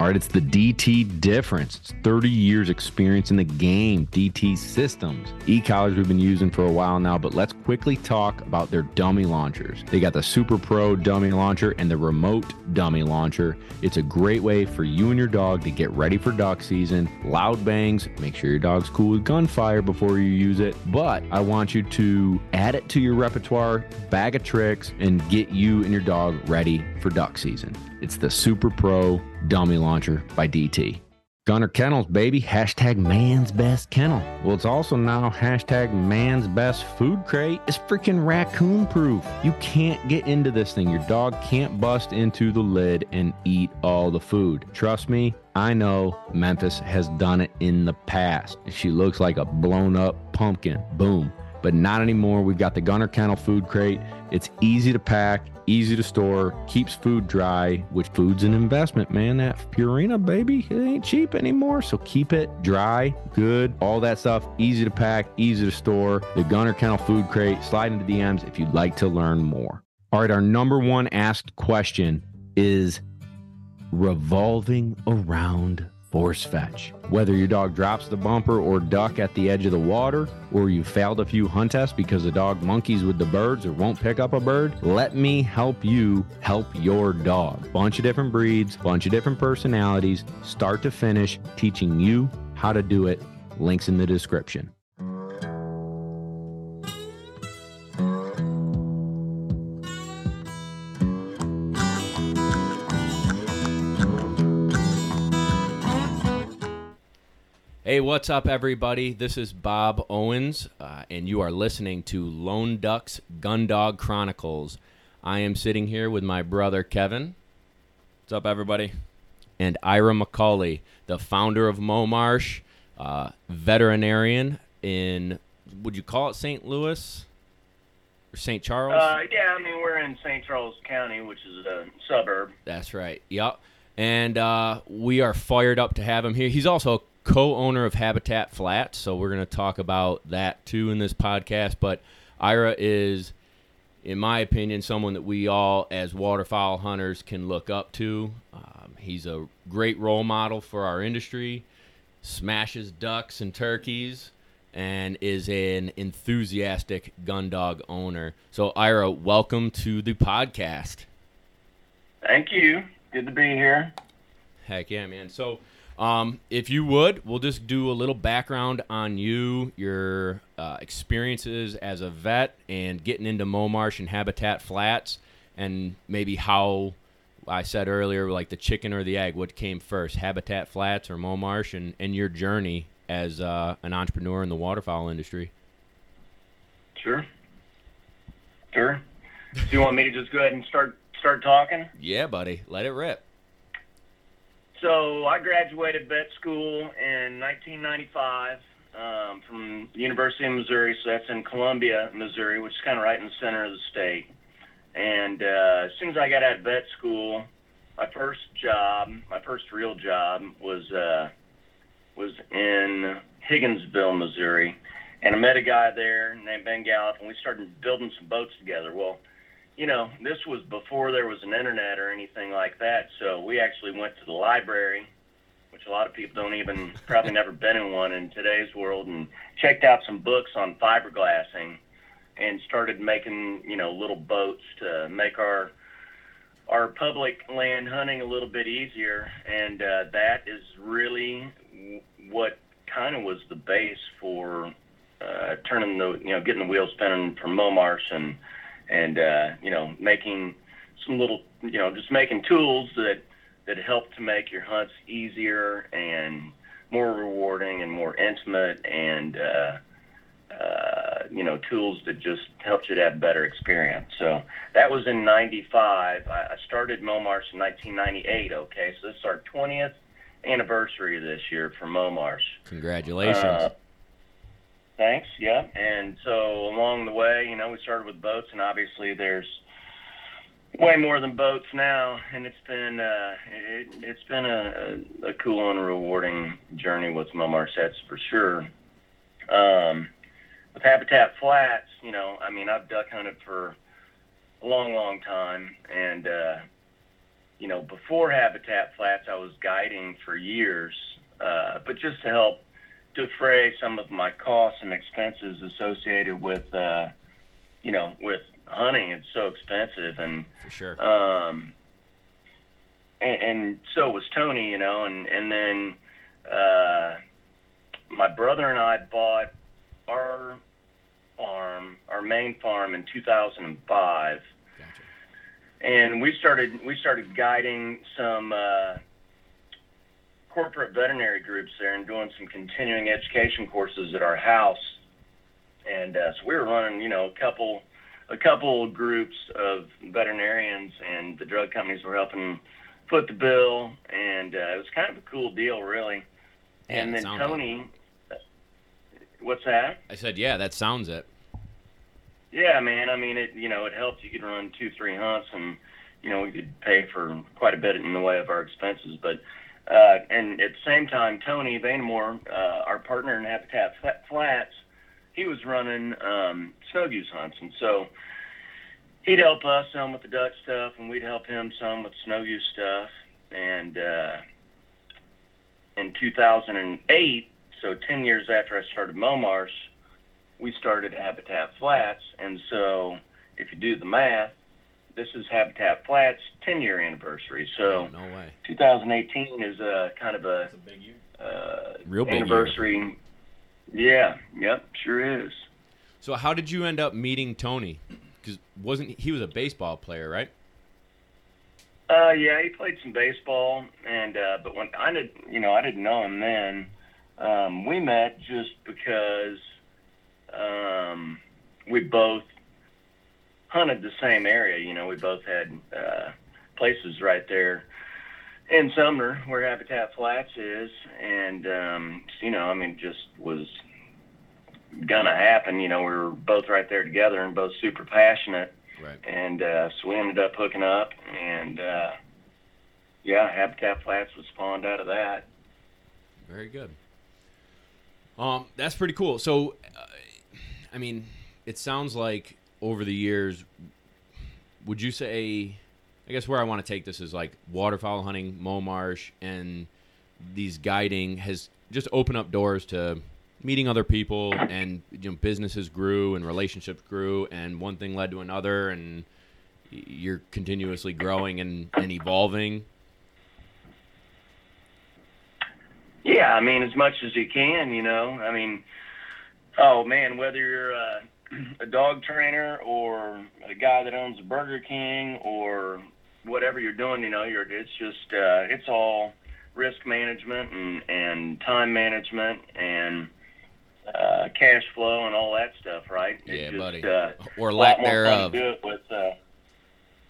All right, it's the DT difference. It's 30 years experience in the game, DT systems. E-collars we've been using for a while now, but let's quickly talk about their dummy launchers. They got the Super Pro dummy launcher and the remote dummy launcher. It's a great way for you and your dog to get ready for duck season. Loud bangs, make sure your dog's cool with gunfire before you use it. But I want you to add it to your repertoire, bag of tricks, and get you and your dog ready for duck season. It's the Super Pro Dummy Launcher by DT. Gunner Kennels, baby. Hashtag man's best kennel. Well, it's also now hashtag man's best food crate. It's freaking raccoon proof. You can't get into this thing. Your dog can't bust into the lid and eat all the food. Trust me, I know Memphis has done it in the past. She looks like a blown up pumpkin. Boom. But not anymore. We've got the Gunner Kennel food crate. It's easy to pack, easy to store, keeps food dry, which food's an investment, man. That Purina, baby, it ain't cheap anymore. So keep it dry, good, all that stuff, easy to pack, easy to store. The Gunner Kennel Food Crate, slide into DMs if you'd like to learn more. All right, our number one asked question is revolving around force fetch. Whether your dog drops the bumper or duck at the edge of the water, or you failed a few hunt tests because the dog monkeys with the birds or won't pick up a bird, let me help you help your dog. Bunch of different breeds, bunch of different personalities, start to finish, teaching you how to do it. Links in the description. Hey, what's up, everybody? This is Bob Owens, uh, and you are listening to Lone Ducks Gundog Chronicles. I am sitting here with my brother Kevin. What's up, everybody? And Ira McCauley, the founder of Momarsh, uh, veterinarian in, would you call it St. Louis or St. Charles? Uh, yeah, I mean, we're in St. Charles County, which is a suburb. That's right. Yep. And uh, we are fired up to have him here. He's also co-owner of Habitat Flats, so we're going to talk about that too in this podcast. But Ira is, in my opinion, someone that we all, as waterfowl hunters, can look up to. Um, he's a great role model for our industry. Smashes ducks and turkeys, and is an enthusiastic gun dog owner. So, Ira, welcome to the podcast. Thank you. Good to be here. Heck yeah, man. So um, if you would, we'll just do a little background on you, your uh, experiences as a vet, and getting into Momarsh and Habitat Flats, and maybe how I said earlier, like the chicken or the egg, what came first, Habitat Flats or Momarsh, and, and your journey as uh, an entrepreneur in the waterfowl industry. Sure. Sure. Do you want me to just go ahead and start start talking? Yeah, buddy. Let it rip. So I graduated vet school in 1995 um, from the University of Missouri. So that's in Columbia, Missouri, which is kind of right in the center of the state. And uh, as soon as I got out of vet school, my first job, my first real job, was uh, was in Higginsville, Missouri, and I met a guy there named Ben Gallup, and we started building some boats together. Well, you know, this was before there was an internet or anything like that. So we actually went to the library, which a lot of people don't even probably never been in one in today's world, and checked out some books on fiberglassing, and started making you know little boats to make our our public land hunting a little bit easier. And uh, that is really what kind of was the base for uh, turning the you know getting the wheels spinning for Momarsh and and uh, you know making some little you know just making tools that that help to make your hunts easier and more rewarding and more intimate and uh, uh, you know tools that just helped you to have a better experience. So that was in '95. I, I started Momarsh in 1998. Okay, so this is our 20th anniversary this year for Momarsh. Congratulations. Uh, Thanks. Yeah. And so along the way, you know, we started with boats, and obviously there's way more than boats now, and it's been uh, it, it's been a, a, cool and rewarding journey with Momarsh sets for sure. Um, with Habitat Flats, you know, I mean, I've duck hunted for a long, long time, and uh, you know, before Habitat Flats, I was guiding for years, uh, but just to help defray some of my costs and expenses associated with, uh, you know, with hunting. It's so expensive, and For sure. um, and, and so was Tony, you know, and and then uh, my brother and I bought our farm, our main farm, in 2005 Gotcha. and we started we started guiding some uh, corporate veterinary groups there and doing some continuing education courses at our house. And uh, so we were running, you know, a couple a couple groups of veterinarians, and the drug companies were helping foot the bill, and uh, it was kind of a cool deal, really. Yeah, and then sounds like- Tony, what's that? I said, yeah, that sounds it. Yeah, man. I mean, it you know it helped. You could run two, three hunts, and you know we could pay for quite a bit in the way of our expenses. But uh, and at the same time, Tony Vandemore, uh, our partner in Habitat Flats, he was running um, snow goose hunts, and so he'd help us some with the duck stuff, and we'd help him some with snow goose stuff. And uh, in 2008, so 10 years after I started Momarsh, we started Habitat Flats, and so if you do the math, this is Habitat Flats 10 year anniversary. So no way. 2018 is a kind of a a big year. uh, Real big year. Yeah, yep, sure is. So how did you end up meeting Tony? Because wasn't he was a baseball player, right? Uh, yeah, he played some baseball, and uh, but when I did, you know, I didn't know him then. Um, we met just because um, we both hunted the same area. You know, we both had uh, places right there in Sumner where Habitat Flats is, and um, you know, I mean, just was gonna happen. You know, we were both right there together and both super passionate Right. and uh, so we ended up hooking up, and uh, yeah, Habitat Flats was spawned out of that. Very good. Um, that's pretty cool. So, uh, I mean, it sounds like over the years, would you say? I guess where I want to take this is like waterfowl hunting, Momarsh, and these guiding has just opened up doors to meeting other people, and you know, businesses grew and relationships grew, and one thing led to another, and you're continuously growing and, and evolving. Yeah, I mean, as much as you can, you know. I mean, oh man, whether you're a, a dog trainer or a guy that owns a Burger King or whatever you're doing, you know, you're it's just uh, it's all risk management and and time management and uh, cash flow and all that stuff, right? It's Yeah, just, buddy. Uh, Or lack thereof. do it with. Uh,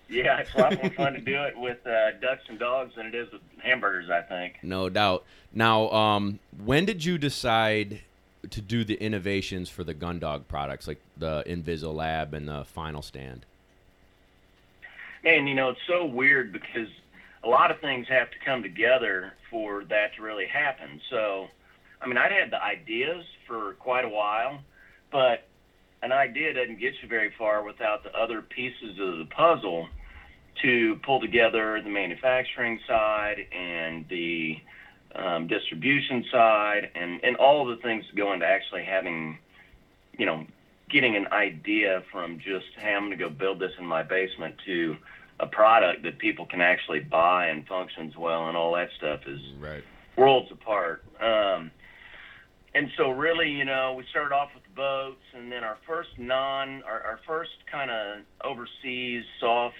yeah, it's a lot more fun to do it with uh, ducks and dogs than it is with hamburgers. I think. No doubt. Now, um, when did you decide to do the innovations for the Gundog products, like the Invisilab and the Final Stand? And you know, it's so weird because a lot of things have to come together for that to really happen. So, I mean, I'd had the ideas for quite a while, but an idea doesn't get you very far without the other pieces of the puzzle to pull together the manufacturing side and the um, distribution side and, and all of the things that go into actually having, you know, getting an idea from just, hey, I'm going to go build this in my basement to a product that people can actually buy and functions well and all that stuff is Right. worlds apart. Um, and so really, you know, we started off with boats, and then our first non, our, our first kind of overseas soft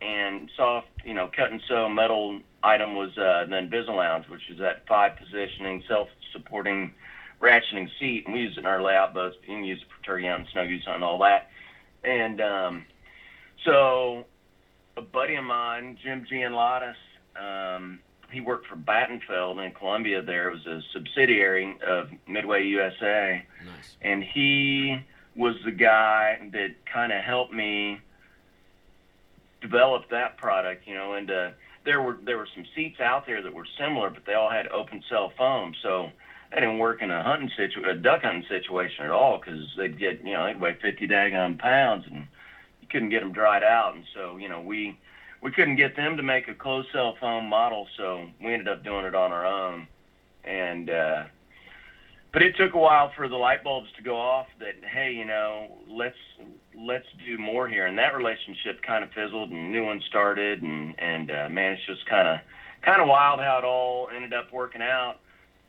and soft, you know, cut and sew metal item was uh, the Invisalounge, which is that five positioning, self-supporting ratcheting seat, and we use it in our layout boats. But you can use it for turkey hunting, snow goose hunting, all that. And um, so a buddy of mine, Jim Gianlatis, um, he worked for Battenfeld in Columbia. There it was a subsidiary of Midway USA, Nice. and he was the guy that kind of helped me develop that product. You know, uh, there were there were some seats out there that were similar, but they all had open cell foam, so that didn't work in a hunting situ a duck hunting situation at all because they'd get you know they'd weigh 50 daggone pounds and you couldn't get them dried out, and so you know we we couldn't get them to make a closed cell foam model, so we ended up doing it on our own. And uh, but it took a while for the light bulbs to go off. That hey, you know, let's let's do more here. And that relationship kind of fizzled, and new one started, and and uh, man, it's just kind of kind of wild how it all ended up working out.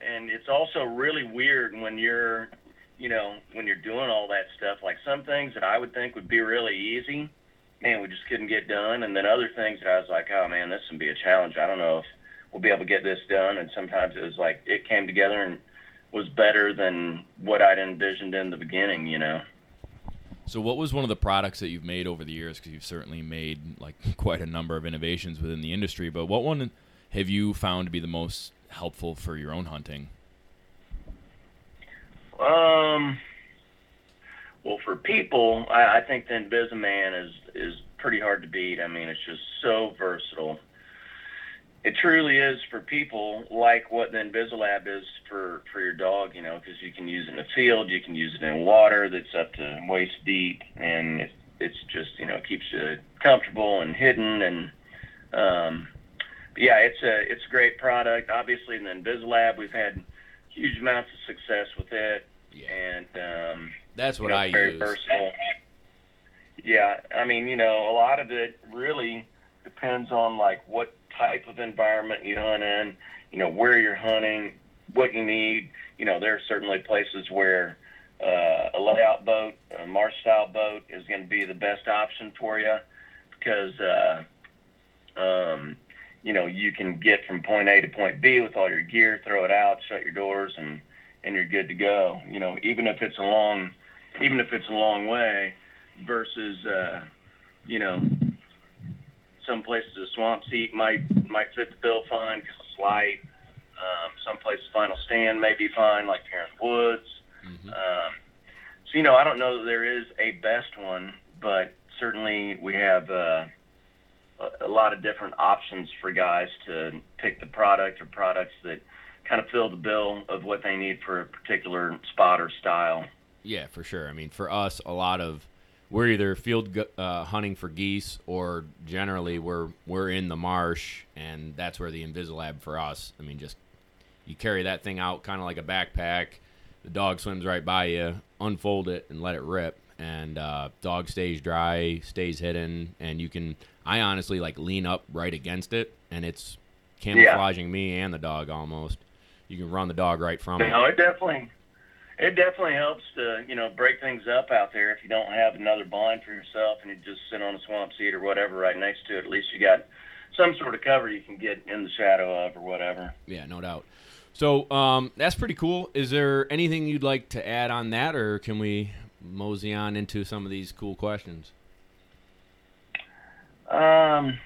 And it's also really weird when you're, you know, when you're doing all that stuff. Like some things that I would think would be really easy, man, we just couldn't get done. And then other things that I was like, oh man, this can be a challenge. I don't know if we'll be able to get this done. And sometimes it was like it came together and was better than what I'd envisioned in the beginning, you know. So, what was one of the products that you've made over the years? Because you've certainly made like quite a number of innovations within the industry. But what one have you found to be the most helpful for your own hunting? Um. Well, for people, I, I think the Invisiman is is pretty hard to beat. I mean, it's just so versatile. It truly is for people like what the Invisilab is for for your dog. You know, because you can use it in the field, you can use it in water that's up to waist deep, and it, it's just you know keeps you comfortable and hidden and um, yeah, it's a it's a great product. Obviously, in the Invisilab, we've had huge amounts of success with it, Yeah. and um, That's what you know, I very use. versatile. Yeah, I mean, you know, a lot of it really depends on like what type of environment you hunt in, you know, where you're hunting, what you need. You know, there are certainly places where uh, a layout boat, a marsh style boat, is going to be the best option for you because, uh, um, you know, you can get from point A to point B with all your gear, throw it out, shut your doors, and and you're good to go. You know, even if it's a long, even if it's a long way, versus, uh, you know, some places a swamp seat might might fit the bill fine because it's light. Um, some places final stand may be fine, like here in the woods. Mhm. Um, so you know, I don't know that there is a best one, but certainly we have uh, a, a lot of different options for guys to pick the product or products that kind of fill the bill of what they need for a particular spot or style. Yeah, for sure. I mean, for us, a lot of we're either field uh, hunting for geese or generally we're we're in the marsh, and that's where the Invisilab for us. I mean, just you carry that thing out kind of like a backpack. The dog swims right by you, unfold it and let it rip, and uh, dog stays dry, stays hidden, and you can. I honestly like lean up right against it, and it's camouflaging me and the dog almost. You can run the dog right from it. No, it definitely it definitely helps to you know break things up out there if you don't have another blind for yourself and you just sit on a swamp seat or whatever right next to it. At least you got some sort of cover you can get in the shadow of or whatever. Yeah, no doubt. So um, that's pretty cool. Is there anything you'd like to add on that, or can we mosey on into some of these cool questions? Um,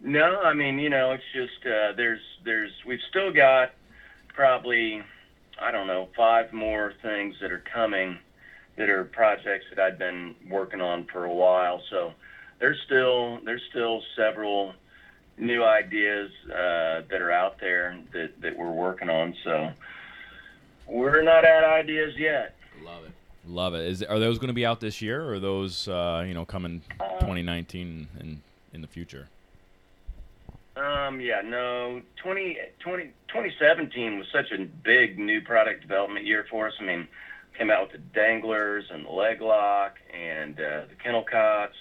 no, I mean, you know, it's just uh, there's there's we've still got probably I don't know five more things that are coming that are projects that I've been working on for a while. So there's still there's still several new ideas uh, that are out there that that we're working on. So we're not at ideas yet. Love it. Love it. Is are those going to be out this year, or are those uh, you know coming 2019 and in the future? Um, yeah, no, 20, 20, 2017 was such a big new product development year for us. I mean, came out with the danglers and the leg lock and uh, the kennel cots,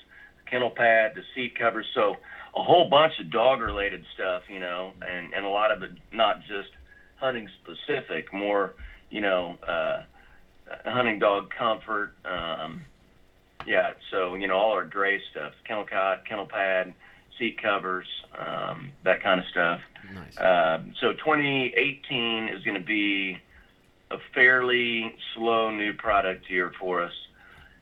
the kennel pad, the seat covers. So a whole bunch of dog related stuff, you know, and, and a lot of it not just hunting specific, more, you know, uh, hunting dog comfort. Um, yeah, so, you know, all our gray stuff, kennel cot, kennel pad, seat covers, um, that kind of stuff. Nice. Um, so 2018 is going to be a fairly slow new product year for us.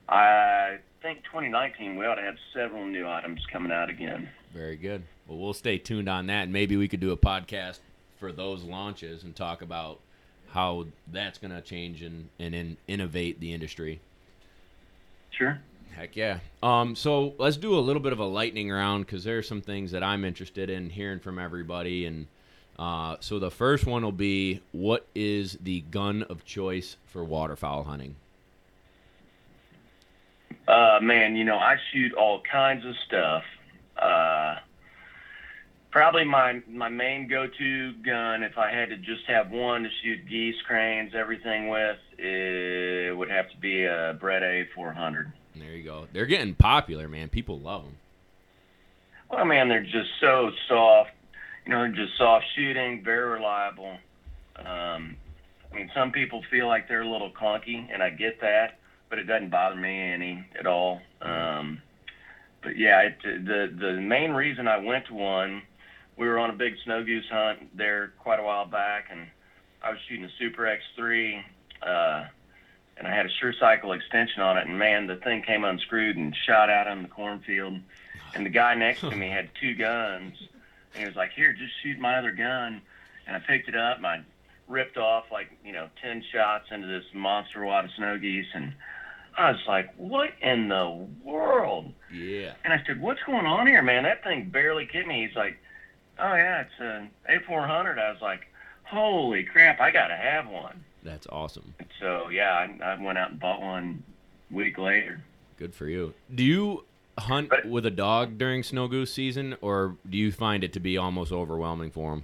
I think 2019 we ought to have several new items coming out again. Very good. Well, we'll stay tuned on that, and maybe we could do a podcast for those launches and talk about how that's going to change and, and in, innovate the industry. Sure. Heck yeah. Um, so let's do a little bit of a lightning round because there are some things that I'm interested in hearing from everybody. And uh, so the first one will be what is the gun of choice for waterfowl hunting? Uh, man, you know, I shoot all kinds of stuff. Uh, probably my my main go-to gun, if I had to just have one to shoot geese, cranes, everything with, it would have to be a Beretta A400. There you go. They're getting popular, man. People love them. Well, man, they're just so soft. You know, they're just soft shooting, very reliable. Um, I mean, some people feel like they're a little clunky, and I get that, but it doesn't bother me any at all. Um, but yeah, it, the the main reason I went to one, we were on a big snow goose hunt there quite a while back, and I was shooting a Super X3, uh, and I had a Sure Cycle extension on it, and man, the thing came unscrewed and shot out on the cornfield, and the guy next to me had two guns, and he was like, "Here, just shoot my other gun," and I picked it up, and I ripped off like you know ten shots into this monster wad of snow geese, and I was like, "What in the world?" Yeah. And I said, "What's going on here, man? That thing barely hit me." He's like, "Oh yeah, it's a A400." I was like, "Holy crap! I gotta have one." That's awesome. So yeah, I, I went out and bought one a week later. Good for you. Do you hunt But- with a dog during snow goose season, or do you find it to be almost overwhelming for them?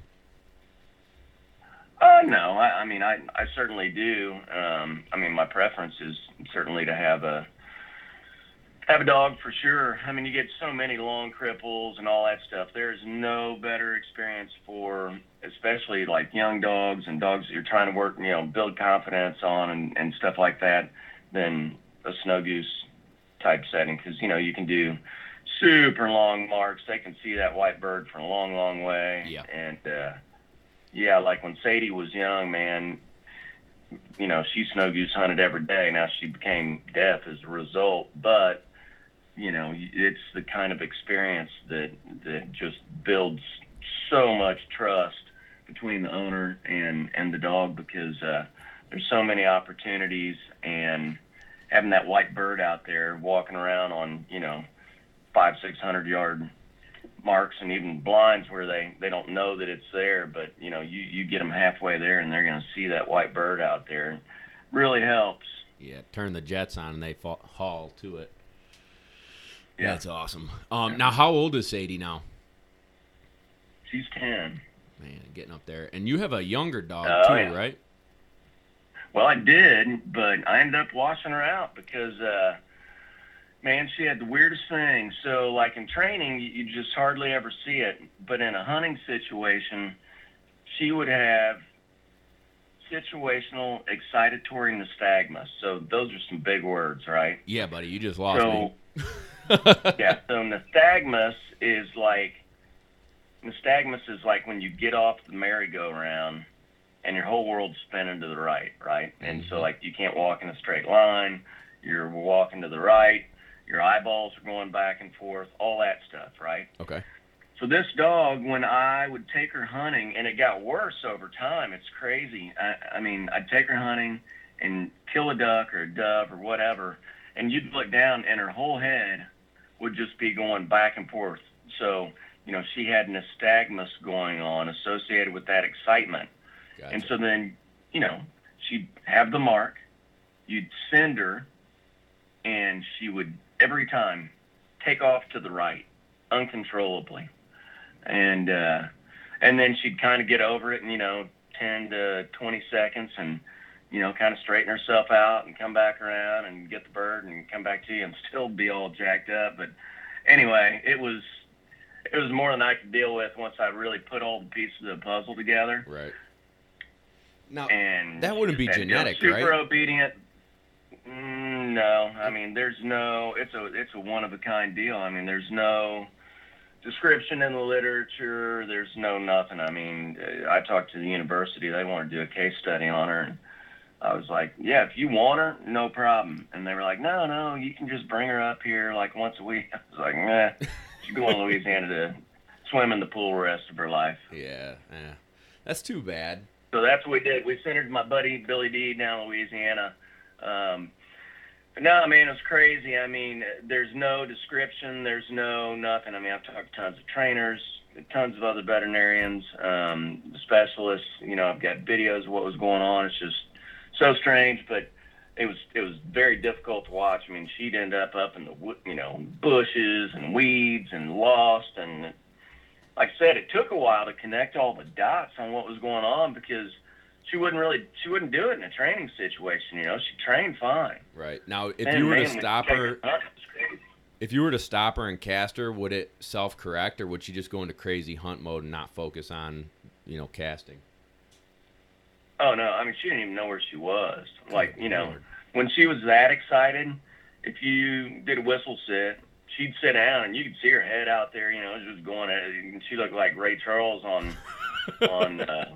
Uh, no, I, I mean, I, I certainly do. Um, I mean, my preference is certainly to have a have a dog for sure. I mean, you get so many long cripples and all that stuff. There's no better experience for, especially like young dogs and dogs that you're trying to work, you know, build confidence on and, and stuff like that, than a snow goose type setting because you know you can do super long marks. They can see that white bird from a long, long way. Yeah. And uh, yeah, like when Sadie was young, man, you know, she snow goose hunted every day. Now she became deaf as a result, but you know, it's the kind of experience that that just builds so much trust between the owner and and the dog because uh, there's so many opportunities and having that white bird out there walking around on you know five six hundred yard marks and even blinds where they they don't know that it's there but you know you you get them halfway there and they're going to see that white bird out there It really helps Yeah, turn the jets on and they fall, haul to it. Yeah. That's awesome. Um, now, how old is Sadie now? she's 10 Man, getting up there. And you have a younger dog Oh, too, yeah. right? Well, I did, but I ended up washing her out because, uh, man, she had the weirdest thing. So, like in training, you, you just hardly ever see it. But in a hunting situation, she would have situational excitatory nystagmus. So, those are some big words, right? Yeah, buddy, you just lost So, me. yeah, so nystagmus is like nystagmus is like when you get off the merry-go-round and your whole world's spinning to the right, right? And so Mhm. like you can't walk in a straight line, you're walking to the right, your eyeballs are going back and forth, all that stuff, right? Okay. So this dog, when I would take her hunting, and it got worse over time. It's crazy. I, I mean, I'd take her hunting and kill a duck or a dove or whatever, and you'd look down, and her whole head would just be going back and forth. So, you know, she had nystagmus going on associated with that excitement. Gotcha. And so then, you know, she'd have the mark, you'd send her, and she would every time take off to the right uncontrollably. And uh and then she'd kind of get over it in, you know, 10 to 20 seconds and you know, kind of straighten herself out and come back around and get the bird and come back to you and still be all jacked up. But anyway, it was it was more than I could deal with once I really put all the pieces of the puzzle together right. Now, and That wouldn't be and, you genetic, super right? obedient. Mm, no, I mean there's no. It's a it's a one of a kind deal. I mean there's no description in the literature. There's no nothing. I mean uh, I talked to the university. They wanted to do a case study on her, and I was like, yeah, if you want her, no problem. And they were like, no, no, you can just bring her up here like once a week. I was like, nah, she's going to Louisiana to swim in the pool the rest of her life. yeah, yeah. That's too bad. So that's what we did. We sent her to my buddy Billy D down in Louisiana. Um, but no, man, was crazy. I mean, there's no description. There's no nothing. I mean, I've talked to tons of trainers, tons of other veterinarians, um, specialists. You know, I've got videos of what was going on. It's just so strange. But it was it was very difficult to watch. I mean, she'd end up up in the you know bushes and weeds and lost, and like I said, it took a while to connect all the dots on what was going on because she wouldn't really she wouldn't do it in a training situation. You know, she trained fine. Right now, if And you were to stop her, hunt, it was crazy. if you were to stop her and cast her, would it self correct, or would she just go into crazy hunt mode and not focus on, you know, casting? Oh no, I mean she didn't even know where she was. Like you know, when she was that excited, if you did a whistle sit, she'd sit down and you could see her head out there. You know, just going at it. And she looked like Ray Charles on on uh,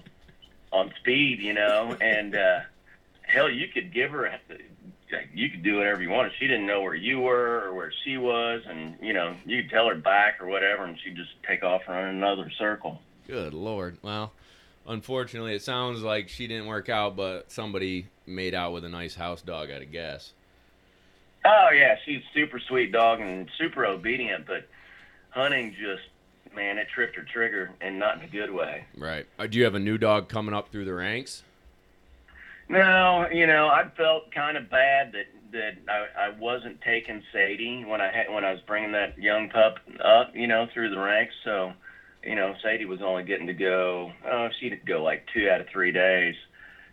on speed. You know, and uh, hell, you could give her. A, you could do whatever you wanted. She didn't know where you were or where she was, and you know, you could tell her back or whatever, and she'd just take off and run another circle. Good lord. Well, unfortunately, it sounds like she didn't work out, but somebody made out with a nice house dog, I'd guess. Oh yeah, she's super sweet dog and super obedient, but hunting just man, it tripped her trigger and not in a good way. Right. Uh, do you have a new dog coming up through the ranks? No, you know, I felt kind of bad that that I, I wasn't taking Sadie when I had when I was bringing that young pup up, you know, through the ranks. So, you know, Sadie was only getting to go. Oh, she'd go like two out of three days.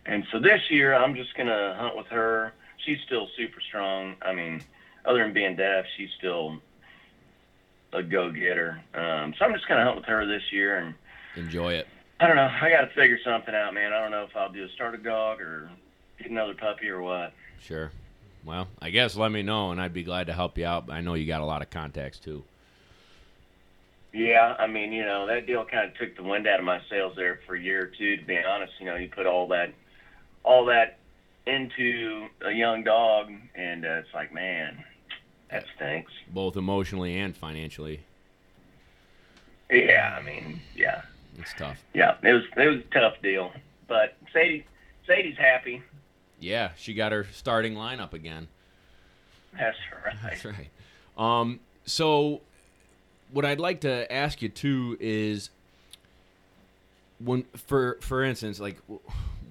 And so this year, I'm just gonna hunt with her. She's still super strong. I mean, other than being deaf, she's still a go-getter. Um, so I'm just gonna hunt with her this year and. Enjoy it. I don't know. I got to figure something out, man. I don't know if I'll do a starter dog or get another puppy or what. Sure. Well, I guess let me know, and I'd be glad to help you out. I know you got a lot of contacts too. Yeah, I mean, you know, that deal kind of took the wind out of my sails there for a year or two. To be honest, you know, you put all that, all that into a young dog, and uh, it's like, man, that stinks. both emotionally and financially. Yeah, I mean, yeah, It's tough. yeah. It was it was a tough deal, but Sadie, Sadie's happy. Yeah, she got her starting lineup again. That's right. That's right. Um, so, what I'd like to ask you too is, when for for instance, like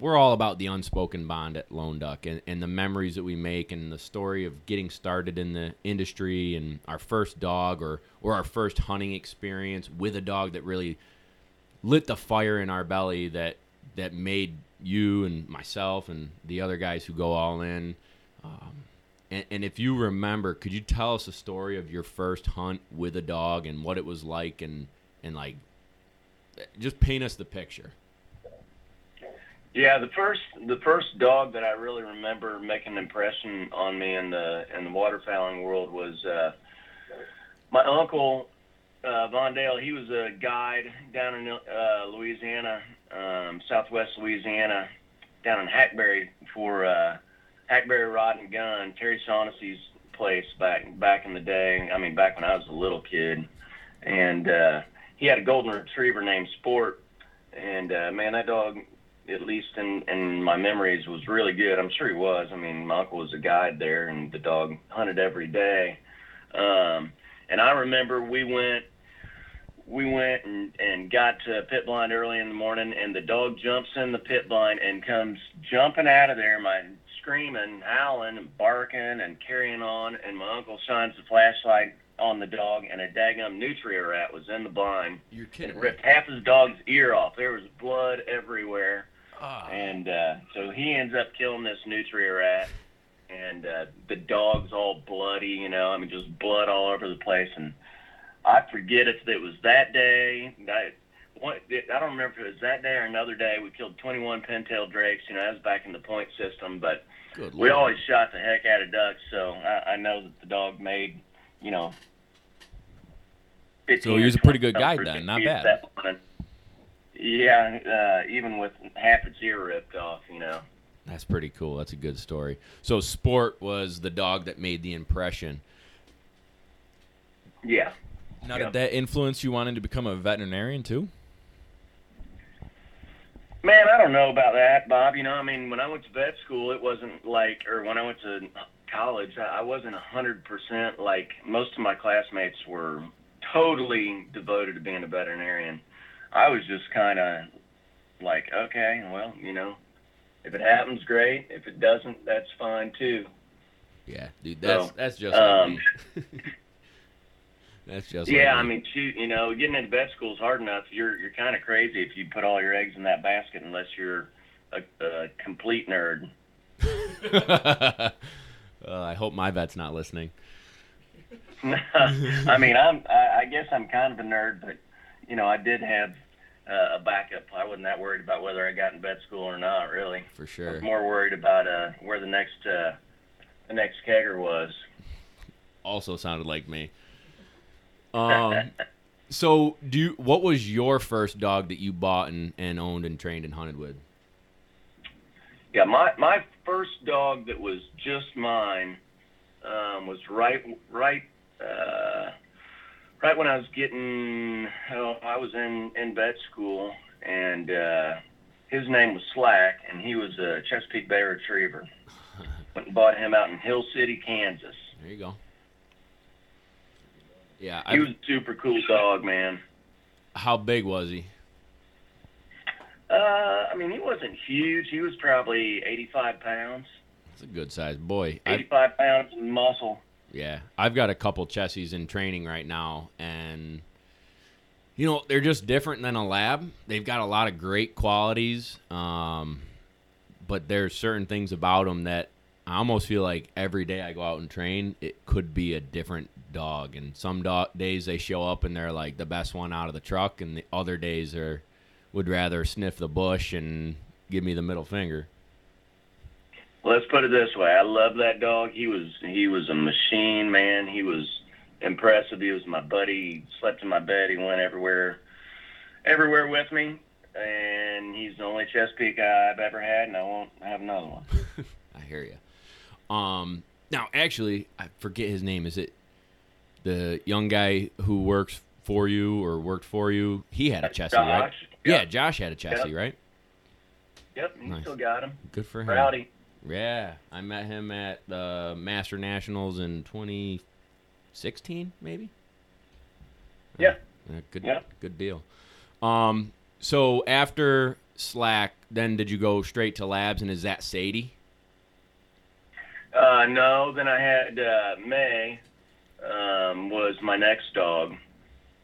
we're all about the unspoken bond at Lone Duck and, and the memories that we make and the story of getting started in the industry and our first dog or or our first hunting experience with a dog that really lit the fire in our belly that that made you and myself and the other guys who go all in. Um, and, and if you remember, could you tell us a story of your first hunt with a dog and what it was like, and and like, just paint us the picture. Yeah, the first the first dog that I really remember making an impression on me in the in the waterfowling world was uh, my uncle uh, Von Dale. He was a guide down in uh, Louisiana, um, Southwest Louisiana, down in Hackberry for uh, Hackberry Rod and Gun, Terry Shaughnessy's place back back in the day. I mean, back when I was a little kid, and uh, he had a golden retriever named Sport, and uh, man, that dog at least in, in my memories, was really good. I'm sure he was. I mean, my uncle was a guide there, and the dog hunted every day. Um, and I remember we went, we went and, and got to pit blind early in the morning, and the dog jumps in the pit blind and comes jumping out of there, my screaming, howling, and barking, and carrying on. And my uncle shines the flashlight on the dog, and a daggum nutria rat was in the blind You're and ripped half his dog's ear off. There was blood everywhere. Ah. And uh, so he ends up killing this nutria rat, and uh, the dog's all bloody, you know. I mean, just blood all over the place. And I forget if it was that day. I, what, I don't remember if it was that day or another day. We killed 21 pintail drakes. You know, that was back in the point system. But Good we Lord. always shot the heck out of ducks, so I, I know that the dog made, you know. So he was a pretty good numbers then, not bad. Yeah, uh, even with half its ear ripped off, you know. That's pretty cool. That's a good story. So Sport was the dog that made the impression. Yeah. Now, Yeah. did that influence you wanting to become a veterinarian too? Man, I don't know about that, Bob. You know, I mean, when I went to vet school, it wasn't like, or when I went to college, I wasn't a hundred percent like most of my classmates were totally devoted to being a veterinarian. I was just kind of like, okay, well, you know, If it happens, great. If it doesn't, that's fine too. Yeah, dude, that's So, that's just um, me. that's just Yeah, I mean, shoot, you know, getting into vet school is hard enough. You're you're kind of crazy if you put all your eggs in that basket, unless you're a, a complete nerd. uh, I hope my vet's not listening. I mean, I'm I, I guess I'm kind of a nerd, but you know, I did have uh, a backup. I wasn't that worried about whether I got in vet school or not. Really, For sure. I was more worried about uh, where the next uh, the next kegger was. Also sounded like me. Um, so do you, what was your first dog that you bought and, and owned and trained and hunted with? Yeah, my my first dog that was just mine um, was right right uh, right when I was getting oh, I was in in vet school and uh, his name was Slack and he was a Chesapeake Bay Retriever. Went and bought him out in Hill City, Kansas. There you go. Yeah, He I, was a super cool dog, man. how big was he? Uh, I mean, he wasn't huge. He was probably 85 pounds. That's a good sized boy. I, 85 pounds of muscle. Yeah, I've got a couple Chessies in training right now, and you know they're just different than a lab. They've got a lot of great qualities, um, but there's certain things about them that I almost feel like every day I go out and train, it could be a different dog. And some do- days they show up and they're like the best one out of the truck, and the other days they're would rather sniff the bush and give me the middle finger. Let's put it this way. I love that dog. He was he was a machine, man. He was impressive. He was my buddy. He slept in my bed. He went everywhere everywhere with me. And he's the only Chesapeake I've ever had, and I won't have another one. I hear you. Um, now, actually, I forget his name. Is it the young guy who works for you or worked for you? He had a Chessie, right? Josh? Yeah, Josh had a Chessie, Yep. right? Yep, he Nice. still got him. Good for him. Rowdy. Yeah, I met him at the Master Nationals in 2016, maybe. Yeah. Uh, good, Yeah. good deal. Um, so after Slack, then did you go straight to Labs, and is that Sadie? Uh, no, then I had uh, May um, was my next dog,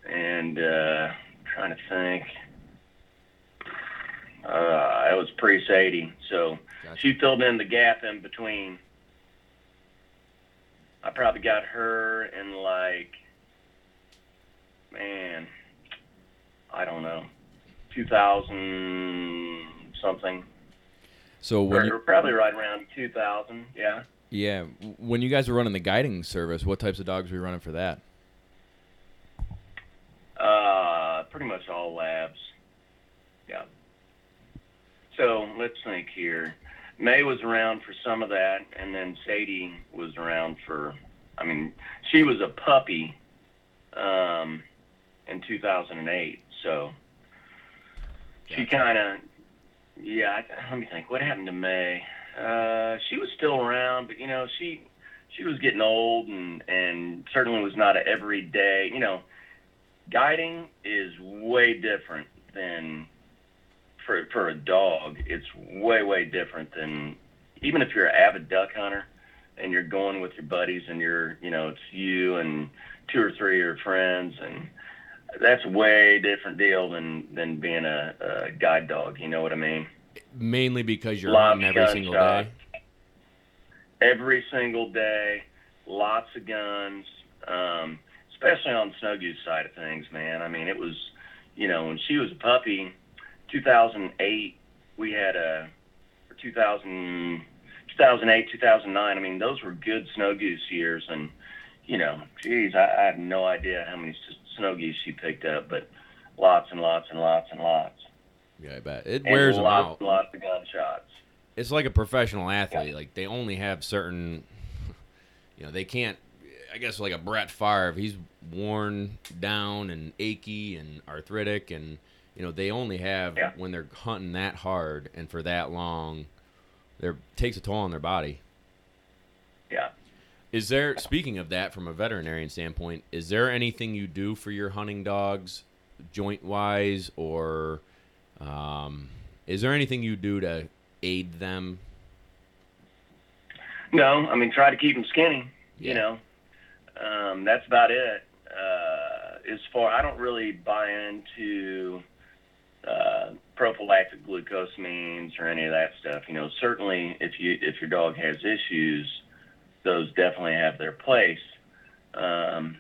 and uh, trying to think. Uh, it was pre Sadie, so Gotcha. she filled in the gap in between. I probably got her in like, man, I don't know, 2000 something, So when or, you, probably right around 2000. Yeah. Yeah, when you guys were running the guiding service, what types of dogs were you running for that? Uh, pretty much all labs. Yeah. So let's think here. May was around for some of that, and then Sadie was around for. I mean, she was a puppy um, in 2008. So she kind of. Yeah. I- Let me think. What happened to May? Uh, she was still around, but you know, she she was getting old, and and certainly was not a everyday. You know, guiding is way different than for for a dog. It's way way different than even if you're an avid duck hunter and you're going with your buddies and you're you know it's you and two or three of your friends and that's way different deal than than being a, a guide dog. You know what I mean? Mainly because you're Lots hunting every single day. every single day, lots of guns, um, especially on the snow goose side of things, man. I mean, it was, you know, when she was a puppy, 2008, we had a, or 2000, 2008, 2009, I mean, those were good snow goose years. And, you know, geez, I, I have no idea how many snow geese she picked up, but lots and lots and lots and lots. Yeah, I bet it wears them lots out. lots of gunshots. It's like a professional athlete. Like they only have certain, you know, they can't. I guess like a Brett Favre, he's worn down and achy and arthritic, and you know they only have Yeah. when they're hunting that hard and for that long, there takes a toll on their body. Yeah. Is there, speaking of that, from a veterinarian standpoint, is there anything you do for your hunting dogs, joint wise, or is there anything you do to aid them? No, I mean try to keep them skinny. Yeah. You know, um, that's about it. Uh, as far I don't really buy into uh, prophylactic glucosamines or any of that stuff. You know, certainly if you if your dog has issues, those definitely have their place. Um,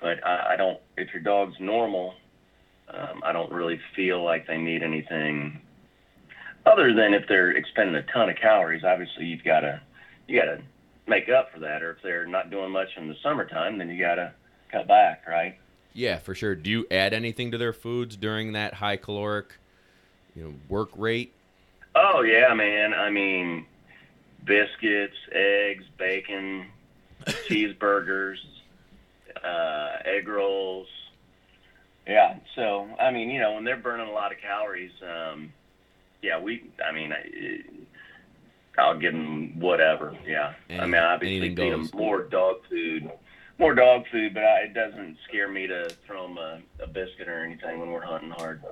but I, I don't. If your dog's normal, um, I don't really feel like they need anything other than if they're expending a ton of calories. Obviously, you've got to you got to make up for that. Or if they're not doing much in the summertime, then you got to cut back, right? Yeah, for sure. Do you add anything to their foods during that high caloric, you know, work rate? Oh yeah, man. I mean, biscuits, eggs, bacon, cheeseburgers, uh, egg rolls. Yeah. So I mean, you know, when they're burning a lot of calories, um, yeah, we. I mean, I, I'll give them whatever. Yeah. I mean, obviously feed them more dog food. More dog food, but I, it doesn't scare me to throw them a, a biscuit or anything when we're hunting hard.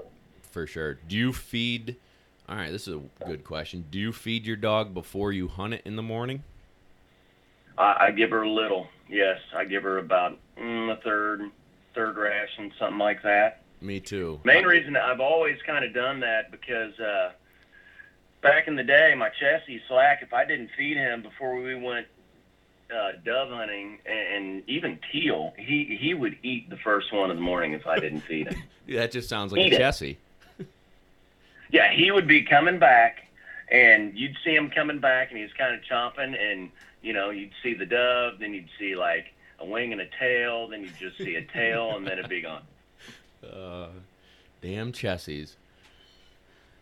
For sure. Do you feed? All right, this is a good question. Do you feed your dog before you hunt it in the morning? I, I give her a little. Yes, I give her about mm, a third, third ration, something like that. Me too. Main reason I've always kind of done that because uh, back in the day, my Chessie Slack, if I didn't feed him before we went uh, dove hunting, and, even teal, he he would eat the first one in the morning if I didn't feed him. That just sounds like Eat a it. Chessie. Yeah, he would be coming back, and you'd see him coming back, and he's kind of chomping, and you know, you'd see the dove, then you'd see like a wing and a tail, then you'd just see a tail, and then it'd be gone. Uh, damn Chessies.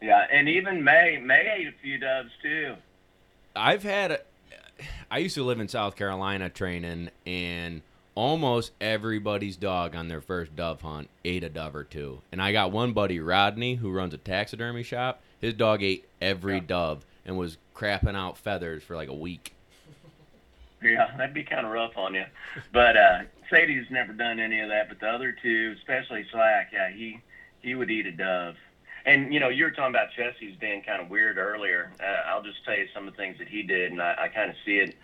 Yeah, and even May, May ate a few doves too. I've had. A, I used to live in South Carolina training, and almost everybody's dog on their first dove hunt ate a dove or two. And I got one buddy, Rodney, who runs a taxidermy shop. His dog ate every Yeah. dove and was crapping out feathers for like a week. Yeah, that'd be kind of rough on you. But uh, Sadie's never done any of that. But the other two, especially Slack, yeah, he he would eat a dove. And you know, you were talking about Chessie's being kind of weird earlier. Uh, I'll just tell you some of the things that he did, and I, I kind of see it,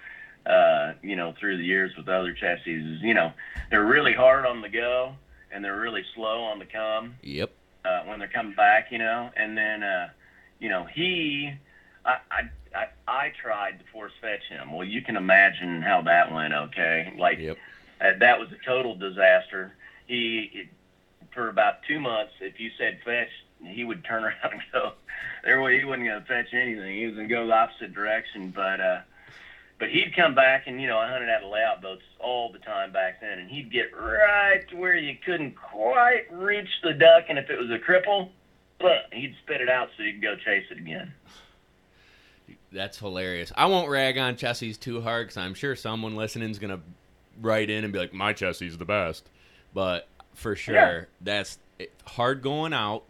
uh, you know, through the years with other Chessies. Is you know, they're really hard on the go, and they're really slow on the come Yep. uh, when they're coming back, you know. And then, uh, you know, he, I, I, I, I tried to force fetch him. Well, you can imagine how that went. Okay, like Yep. Uh, that was a total disaster. He, for about two months, if you said fetch, he would turn around and go. There, he wasn't going to fetch anything. He was going to go the opposite direction. But, uh, but he'd come back, and you know, I hunted out of layout boats all the time back then, and he'd get right to where you couldn't quite reach the duck, and if it was a cripple, but he'd spit it out so you could go chase it again. That's hilarious. I won't rag on Chessie's too hard because I'm sure someone listening is gonna write in and be like, "My Chessie Chessie's the best." But for sure, Yeah. that's hard going out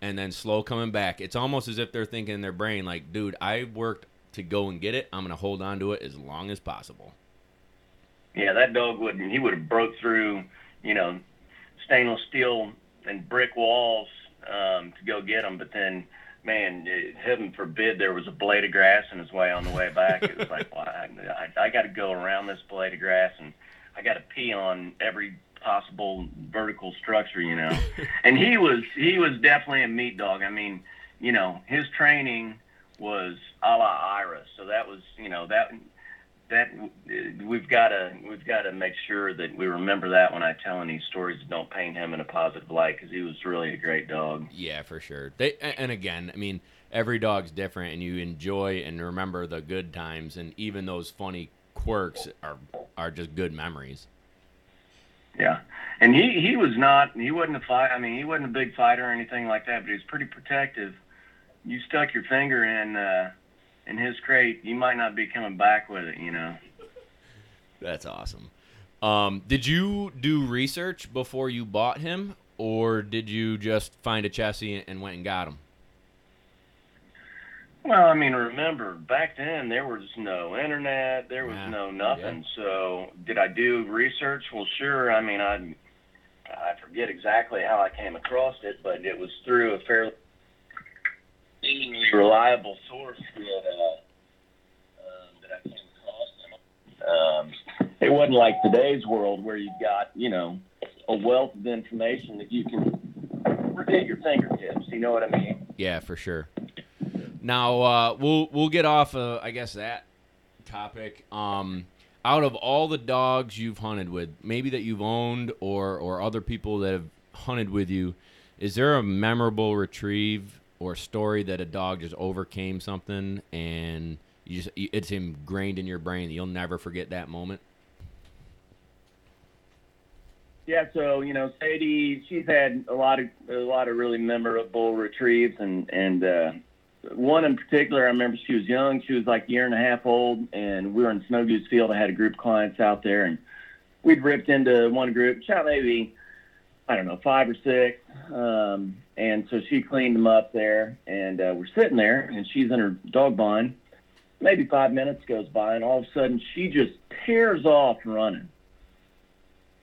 and then slow coming back. It's almost as if they're thinking in their brain, like, "Dude, I worked to go and get it. I'm gonna hold on to it as long as possible." Yeah, that dog wouldn't. he would have broke through, you know, stainless steel and brick walls um, to go get them. But then, man, eh, heaven forbid there was a blade of grass in his way on the way back. It was like, well, I, I, I got to go around this blade of grass and I got to pee on every possible vertical structure, you know. and he was he was definitely a meat dog. I mean, you know, his training was a la Iris, so that was you know that that we've got to we've got to make sure that we remember that when I tell any stories that don't paint him in a positive light because he was really a great dog. Yeah, for sure. They and again, I mean, every dog's different, and you enjoy and remember the good times, and even those funny quirks are are just good memories. Yeah, and he he was not he wasn't a fight. I mean, he wasn't a big fighter or anything like that, but he was pretty protective. You stuck your finger in uh, in his crate, you might not be coming back with it, you know. That's awesome. Um, did you do research before you bought him, or did you just find a Chessie and went and got him? Well, I mean, remember back then there was no internet, there was Yeah, no nothing. So, did I do research? Well, sure. I mean, I I forget exactly how I came across it, but it was through a fairly reliable source that uh, uh, that I came across. Um, it wasn't like today's world where you've got you know a wealth of information that you can at your fingertips. You know what I mean? Yeah, for sure. Now uh, we'll we'll get off. Uh, I guess that topic. Um, out of all the dogs you've hunted with, maybe that you've owned or or other people that have hunted with you, is there a memorable retrieve or story that a dog just overcame something and you just it's ingrained in your brain that you'll never forget that moment? Yeah, so you know, Sadie, she's had a lot of a lot of really memorable retrieves, and and uh, one in particular, I remember she was young. She was like a year and a half old, and we were in Snow Goose Field. I had a group of clients out there, and we'd ripped into one group, shot maybe I don't know five or six, um, and so she cleaned them up there, and uh, we're sitting there, and she's in her dog bind. Maybe five minutes goes by, and all of a sudden she just tears off running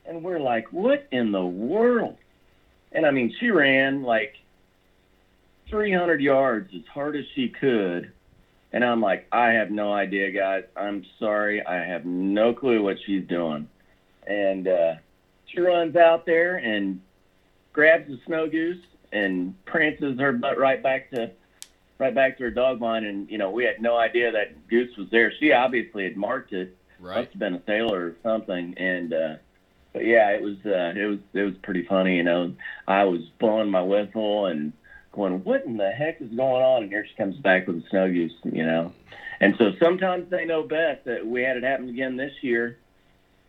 and we're like, what in the world? And I mean, she ran like 300 yards as hard as she could. And I'm like, I have no idea, guys. I'm sorry. I have no clue what she's doing. And uh, she runs out there and grabs the snow goose and prances her butt right back to right back to her dog line. And you know, we had no idea that goose was there. She obviously had marked it. Right. Must have been a sailer or something. And uh, but yeah, it was uh, it was it was pretty funny. You know, I was blowing my whistle and going, "What in the heck is going on?" And here she comes back with a snow goose. You know, and so sometimes they know best. That we had it happen again this year.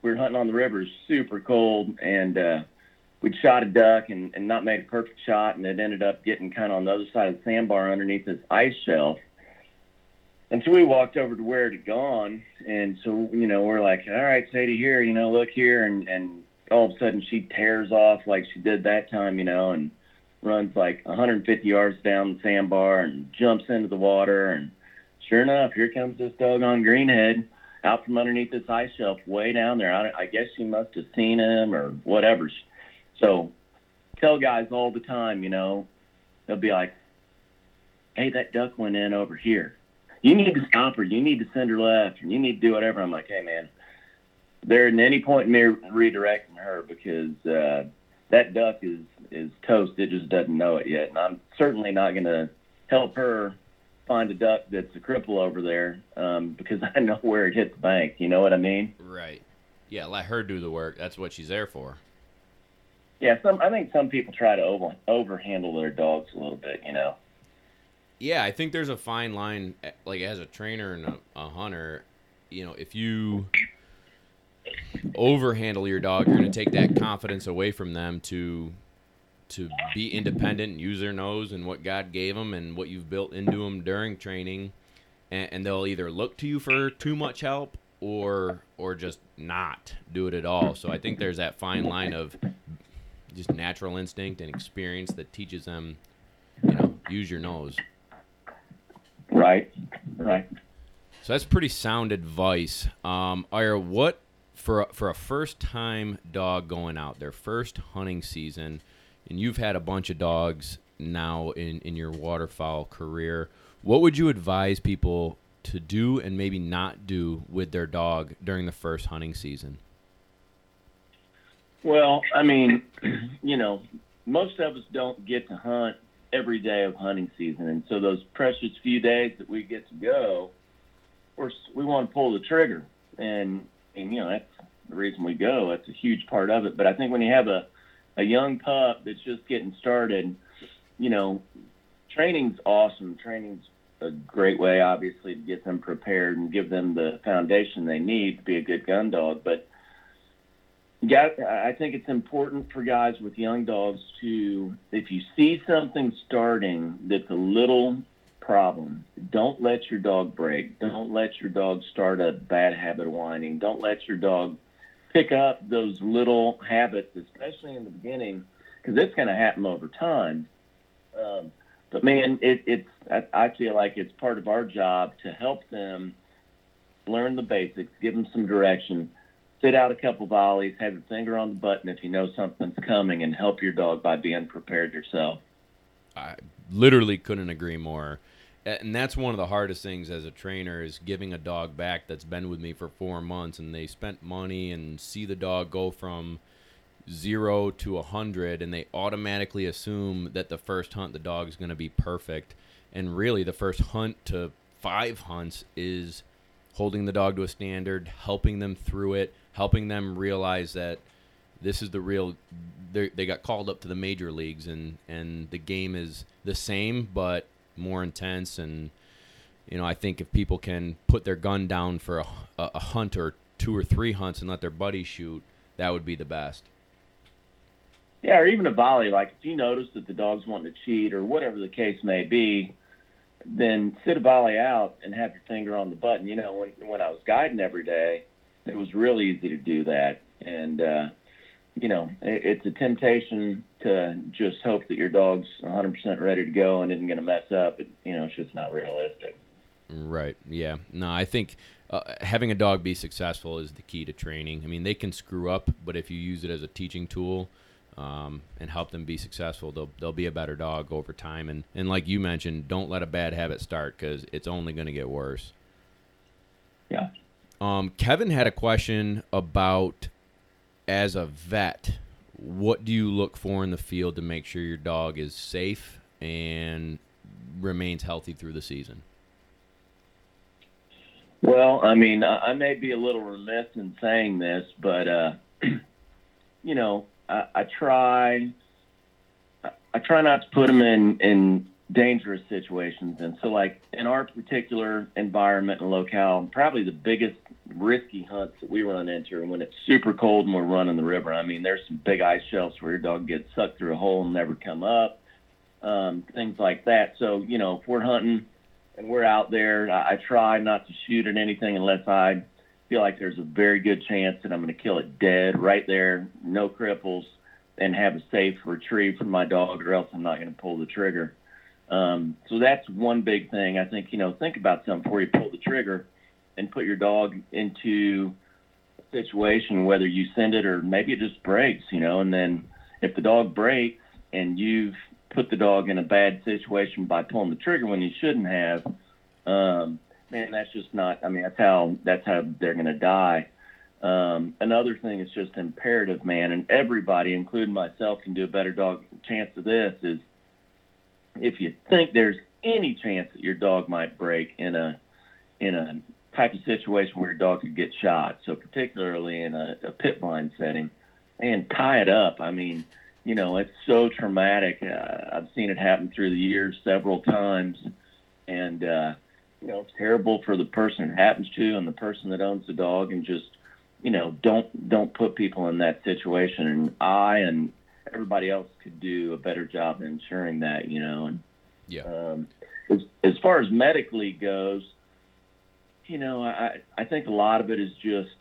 We were hunting on the river, super cold, and uh, we'd shot a duck and, and not made a perfect shot, and it ended up getting kind of on the other side of the sandbar underneath this ice shelf. And so we walked over to where it had gone, and so you know we're like, all right, Sadie, here, you know, look here, and and all of a sudden she tears off like she did that time, you know, and runs like 150 yards down the sandbar and jumps into the water, and sure enough, here comes this doggone greenhead out from underneath this ice shelf way down there. I, I guess she must have seen him or whatever. So tell guys all the time, you know, they'll be like, hey, that duck went in over here you need to stop her. You need to send her left, and you need to do whatever. I'm like, hey, man, there isn't any point in me redirecting her because uh, that duck is is toast. It just doesn't know it yet, and I'm certainly not going to help her find a duck that's a cripple over there um, because I know where it hit the bank. You know what I mean? Right. Yeah, let her do the work. That's what she's there for. Yeah, some I think some people try to over over handle their dogs a little bit. You know. Yeah, I think there's a fine line, eh, like as a trainer and a, a hunter, you know, if you overhandle your dog, you're going to take that confidence away from them to to be independent and use their nose and what God gave them and what you've built into them during training, and, and they'll either look to you for too much help or or just not do it at all. So I think there's that fine line of just natural instinct and experience that teaches them, you know, use your nose. Right, right. So that's pretty sound advice. Um, Ira, what for a, for a first time dog going out, their first hunting season, and you've had a bunch of dogs now in in your waterfowl career. What would you advise people to do and maybe not do with their dog during the first hunting season? Well, I mean, you know, most of us don't get to hunt every day of hunting season. And so those precious few days that we get to go, we're, we want to pull the trigger. And, and, you know, that's the reason we go. That's a huge part of it. But I think when you have a, a young pup that's just getting started, you know, training's awesome. Training's a great way, obviously, to get them prepared and give them the foundation they need to be a good gun dog. But yeah, I think it's important for guys with young dogs to, if you see something starting that's a little problem, don't let your dog break. Don't let your dog start a bad habit of whining. Don't let your dog pick up those little habits, especially in the beginning, because it's going to happen over time. Um, but man, it, it's I, I feel like it's part of our job to help them learn the basics, give them some direction sit out a couple volleys, have your finger on the button if you know something's coming, and help your dog by being prepared yourself. I literally couldn't agree more. And that's one of the hardest things as a trainer is giving a dog back that's been with me for four months and they spent money and see the dog go from zero to a hundred and they automatically assume that the first hunt the dog is going to be perfect. And really the first hunt to five hunts is holding the dog to a standard helping them through it helping them realize that this is the real they got called up to the major leagues and and the game is the same but more intense and you know i think if people can put their gun down for a, a, hunt or two or three hunts and let their buddies shoot that would be the best. Yeah or even a volley like if you notice that the dog's wanting to cheat or whatever the case may be then sit a volley out and have your finger on the button. You know when when i was guiding every day it was really easy to do that. And uh you know, it's a temptation to just hope that your dog's 100% ready to go and isn't going to mess up. It, you know, it's just not realistic. Right. Yeah. No, I think uh, having a dog be successful is the key to training. I mean, they can screw up, but if you use it as a teaching tool um, and help them be successful, they'll they'll be a better dog over time. And and like you mentioned, don't let a bad habit start because it's only going to get worse. Yeah. Um, Kevin had a question about as a vet, what do you look for in the field to make sure your dog is safe and remains healthy through the season? Well, I mean, I may be a little remiss in saying this, but uh, you know, I, I try, I try not to put them in in dangerous situations, and so like in our particular environment and locale, probably the biggest risky hunts that we run into are when it's super cold and we're running the river. I mean, there's some big ice shelves where your dog gets sucked through a hole and never come up, um, things like that. So, you know, if we're hunting and we're out there, I, I try not to shoot at anything unless I feel like there's a very good chance that I'm going to kill it dead right there, no cripples, and have a safe retrieve for my dog, or else I'm not going to pull the trigger. Um, so that's one big thing. I think, you know, think about something before you pull the trigger and put your dog into a situation, whether you send it or maybe it just breaks, you know, and then if the dog breaks and you've put the dog in a bad situation by pulling the trigger when you shouldn't have, um, man, that's just not. I mean, that's how that's how they're going to die. Um, another thing is just imperative, man, and everybody, including myself, can do a better dog chance of this. Is if you think there's any chance that your dog might break in a in a type of situation where your dog could get shot. So particularly in a, a pit blind setting, and tie it up. I mean, you know, it's so traumatic. Uh, I've seen it happen through the years several times, and uh, you know, it's terrible for the person it happens to and the person that owns the dog, and just you know, don't don't put people in that situation. And I and everybody else could do a better job ensuring that, you know. And yeah, um, as, as far as medically goes you know, I I think a lot of it is just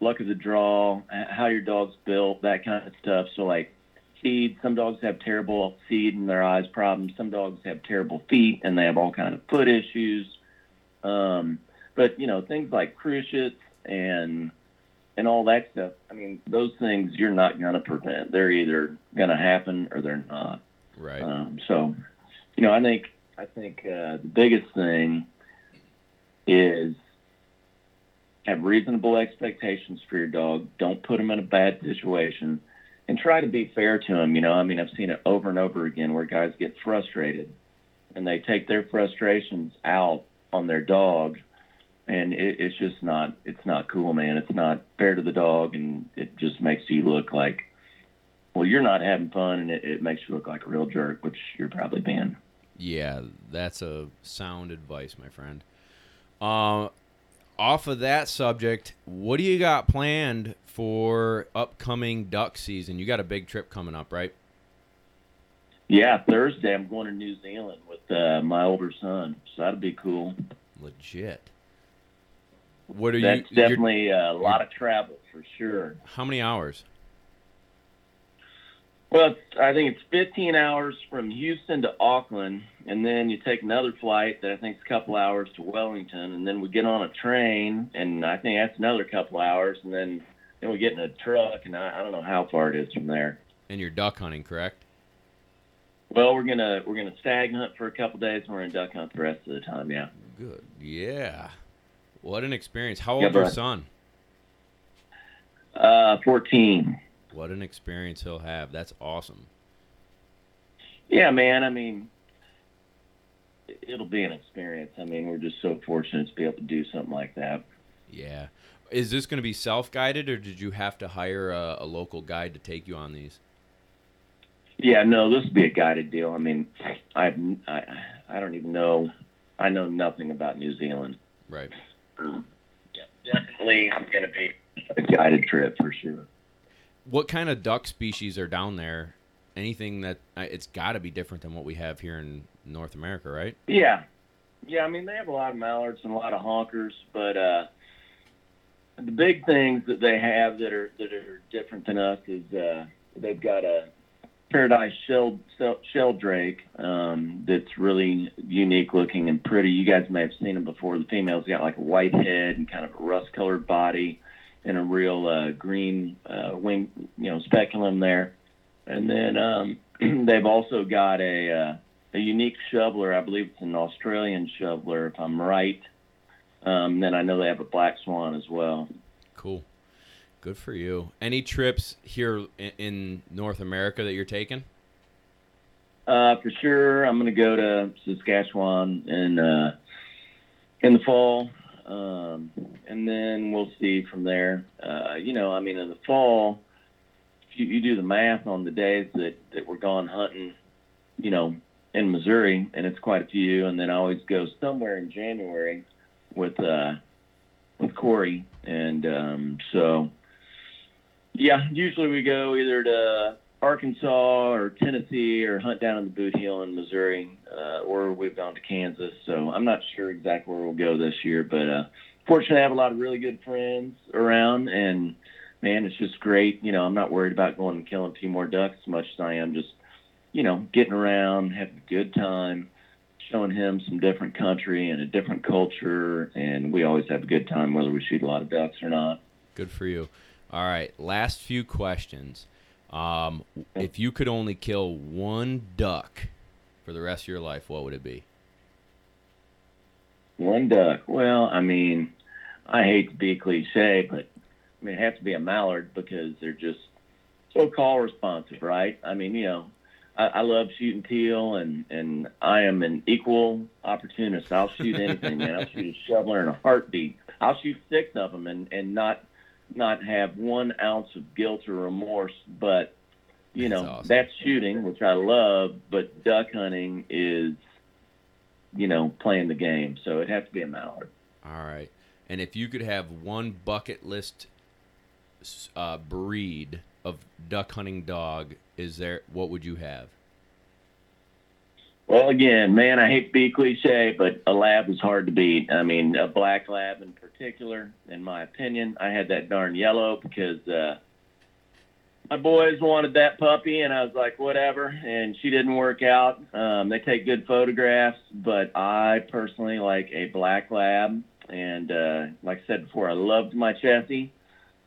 luck of the draw, how your dog's built, that kind of stuff. So like feed, some dogs have terrible feed and their eyes problems. Some dogs have terrible feet and they have all kind of foot issues. Um, but you know, things like cruciates and and all that stuff. I mean, those things you're not going to prevent. They're either going to happen or they're not. Right. Um, so, you know, I think I think uh, the biggest thing is have reasonable expectations for your dog. Don't put them in a bad situation and try to be fair to them. You know, I mean, I've seen it over and over again where guys get frustrated and they take their frustrations out on their dog. And it, it's just not, it's not cool, man. It's not fair to the dog. And it just makes you look like, well, you're not having fun and it, it makes you look like a real jerk, which you're probably being. Yeah, that's a sound advice, my friend. Uh, off of that subject, what do you got planned for upcoming duck season? You got a big trip coming up, right? Yeah, Thursday I'm going to New Zealand with uh, my older son, so that'll be cool. Legit. What are That's you? That's definitely a lot of travel for sure. How many hours? Well, I think it's 15 hours from Houston to Auckland, and then you take another flight that I think is a couple hours to Wellington, and then we get on a train, and I think that's another couple hours, and then then we get in a truck, and I, I don't know how far it is from there. And you're duck hunting, correct? Well, we're gonna we're gonna stag hunt for a couple days, and we're gonna duck hunt the rest of the time. Yeah. Good. Yeah. What an experience. How old Yeah, your son? Uh, fourteen. What an experience he'll have. That's awesome. Yeah, man. I mean, it- it'll be an experience. I mean, we're just so fortunate to be able to do something like that. Yeah. Is this going to be self guided or did you have to hire a, a local guide to take you on these? Yeah, no, this will be a guided deal. I mean, I I I don't even know. I know nothing about New Zealand. Right. Yeah, definitely, I'm gonna be a guided trip for sure. What kind of duck species are down there? Anything that it's got to be different than what we have here in North America, right? Yeah, yeah. I mean, they have a lot of mallards and a lot of honkers, but uh, the big things that they have that are that are different than us is uh, they've got a paradise shell shell, sheldrake um, that's really unique looking and pretty. You guys may have seen them before. The female's got like a white head and kind of a rust colored body and a real uh, green uh, wing, you know, speculum there. And then um, they've also got a uh, a unique shoveler. I believe it's an Australian shoveler, if I'm right. Um, then I know they have a black swan as well. Cool. Good for you. Any trips here in, North America that you're taking? Uh, for sure, I'm going to go to Saskatchewan in uh, in the fall, um, and then we'll see from there. Uh, you know, I mean, in the fall, you, you do the math on the days that that we're gone hunting, you know, in Missouri, and it's quite a few, and then I always go somewhere in January with uh, with Corey, and um, so yeah, usually we go either to Arkansas or Tennessee or hunt down in the Boot Heel in Missouri, uh, or we've gone to Kansas. So I'm not sure exactly where we'll go this year, but uh, fortunately, I have a lot of really good friends around, and man, it's just great. You know, I'm not worried about going and killing two more ducks as much as I am just, you know, getting around, having a good time, showing him some different country and a different culture, and we always have a good time whether we shoot a lot of ducks or not. Good for you. All right, last few questions. Um, if you could only kill one duck for the rest of your life, what would it be? One duck. Well, I mean, I hate to be cliche, but I mean, it has to be a mallard because they're just so call responsive, right? I mean, you know, I, I love shooting teal, and and I am an equal opportunist. I'll shoot anything, man. I'll shoot a shoveler in a heartbeat. I'll shoot six of them, and and not not have one ounce of guilt or remorse. But you That's know, awesome. that's shooting, which I love. But duck hunting is you know, playing the game. So it has to be a mallard. All right. And if you could have one bucket list uh, breed of duck hunting dog, is there? What would you have? Well, again, man, I hate to be cliche, but a lab is hard to beat. I mean, a black lab in particular, in my opinion. I had that darn yellow because uh, my boys wanted that puppy, and I was like, whatever. And she didn't work out. Um, they take good photographs, but I personally like a black lab. And uh, like I said before, I loved my Chessie.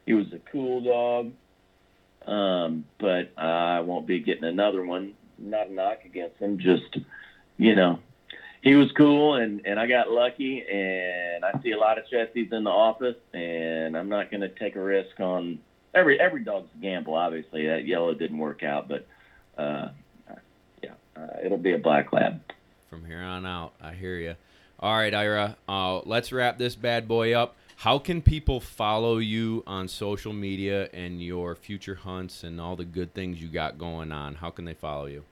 He was a cool dog. Um, but I won't be getting another one. Not a knock against him, just you know, he was cool, and and I got lucky, and I see a lot of Chessies in the office, and I'm not going to take a risk on every every dog's a gamble. Obviously, that yellow didn't work out, but uh, yeah, uh, it'll be a black lab. From here on out, I hear you. All right, Ira. Uh, let's wrap this bad boy up. How can people follow you on social media and your future hunts and all the good things you got going on? How can they follow you?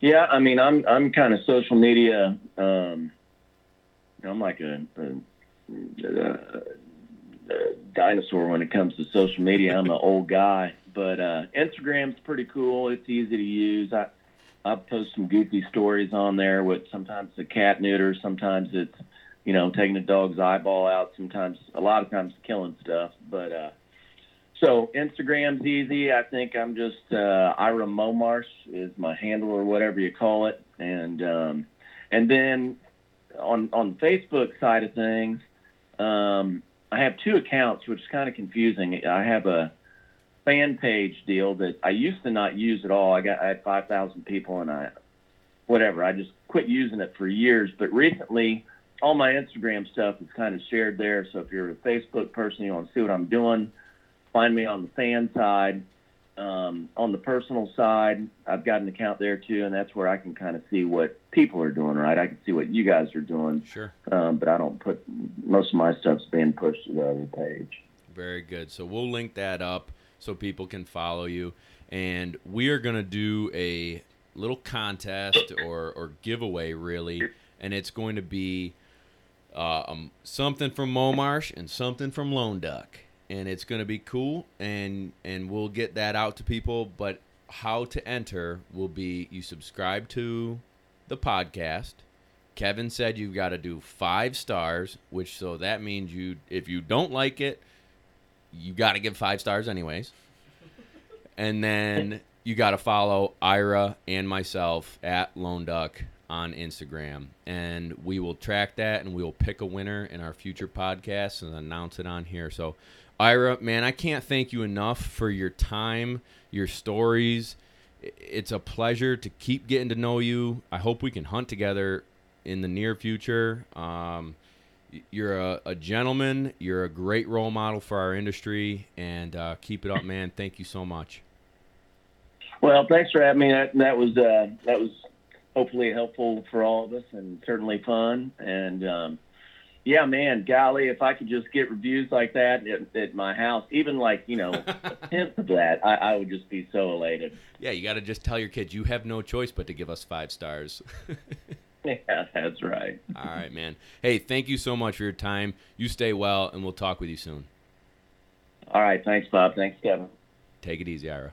Yeah, I mean, I'm I'm kind of social media. Um, I'm like a, a, a, a dinosaur when it comes to social media. I'm an old guy, but uh, Instagram's pretty cool. It's easy to use. I I post some goofy stories on there with sometimes a cat neuter, sometimes it's you know taking a dog's eyeball out, sometimes a lot of times killing stuff. But uh, so Instagram's easy. I think I'm just uh, Ira Momarsh is my handle or whatever you call it, and um, and then on on Facebook side of things, um, I have two accounts, which is kind of confusing. I have a fan page deal that I used to not use at all. I got I had 5,000 people and I whatever. I just quit using it for years. But recently, all my Instagram stuff is kind of shared there. So if you're a Facebook person, you want to see what I'm doing, find me on the fan side. Um, on the personal side, I've got an account there too, and that's where I can kind of see what people are doing. Right, I can see what you guys are doing. Sure. Um, but I don't put most of my stuff's being pushed to the other page. Very good. So we'll link that up so people can follow you. And we are going to do a little contest or, or giveaway, really. And it's going to be uh, um, something from Momarsh and something from Lone Duck. And it's going to be cool. And, and we'll get that out to people. But how to enter will be you subscribe to the podcast. Kevin said you've got to do five stars, which so that means you if you don't like it, you got to give five stars anyways. And then you got to follow Ira and myself at Lone Duck on Instagram. And we will track that and we will pick a winner in our future podcasts and announce it on here. So, Ira, man, I can't thank you enough for your time, your stories. It's a pleasure to keep getting to know you. I hope we can hunt together in the near future. Um, you're a, a, gentleman. You're a great role model for our industry, and uh, keep it up, man. Thank you so much. Well, thanks for having me. That, that was uh, that was hopefully helpful for all of us, and certainly fun. And um, yeah, man, golly, if I could just get reviews like that at, at my house, even like you know a tenth of that, I, I would just be so elated. Yeah, you got to just tell your kids you have no choice but to give us five stars. Yeah, that's right. All right, man. Hey, thank you so much for your time. You stay well, and we'll talk with you soon. All right. Thanks, Bob. Thanks, Kevin. Take it easy, Ira.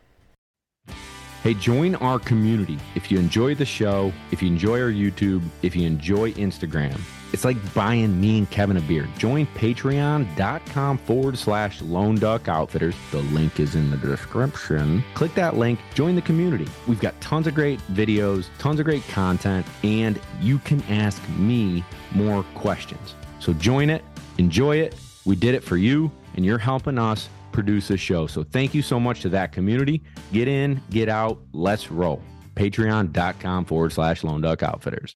Hey, join our community. If you enjoy the show, if you enjoy our YouTube, if you enjoy Instagram, it's like buying me and Kevin a beer. Join patreon.com forward slash lone duck outfitters. The link is in the description. Click that link, join the community. We've got tons of great videos, tons of great content, and you can ask me more questions. So join it, enjoy it. We did it for you, and you're helping us produce a show. So thank you so much to that community. Get in, get out, let's roll. Patreon.com forward slash lone duck outfitters.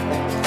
thank you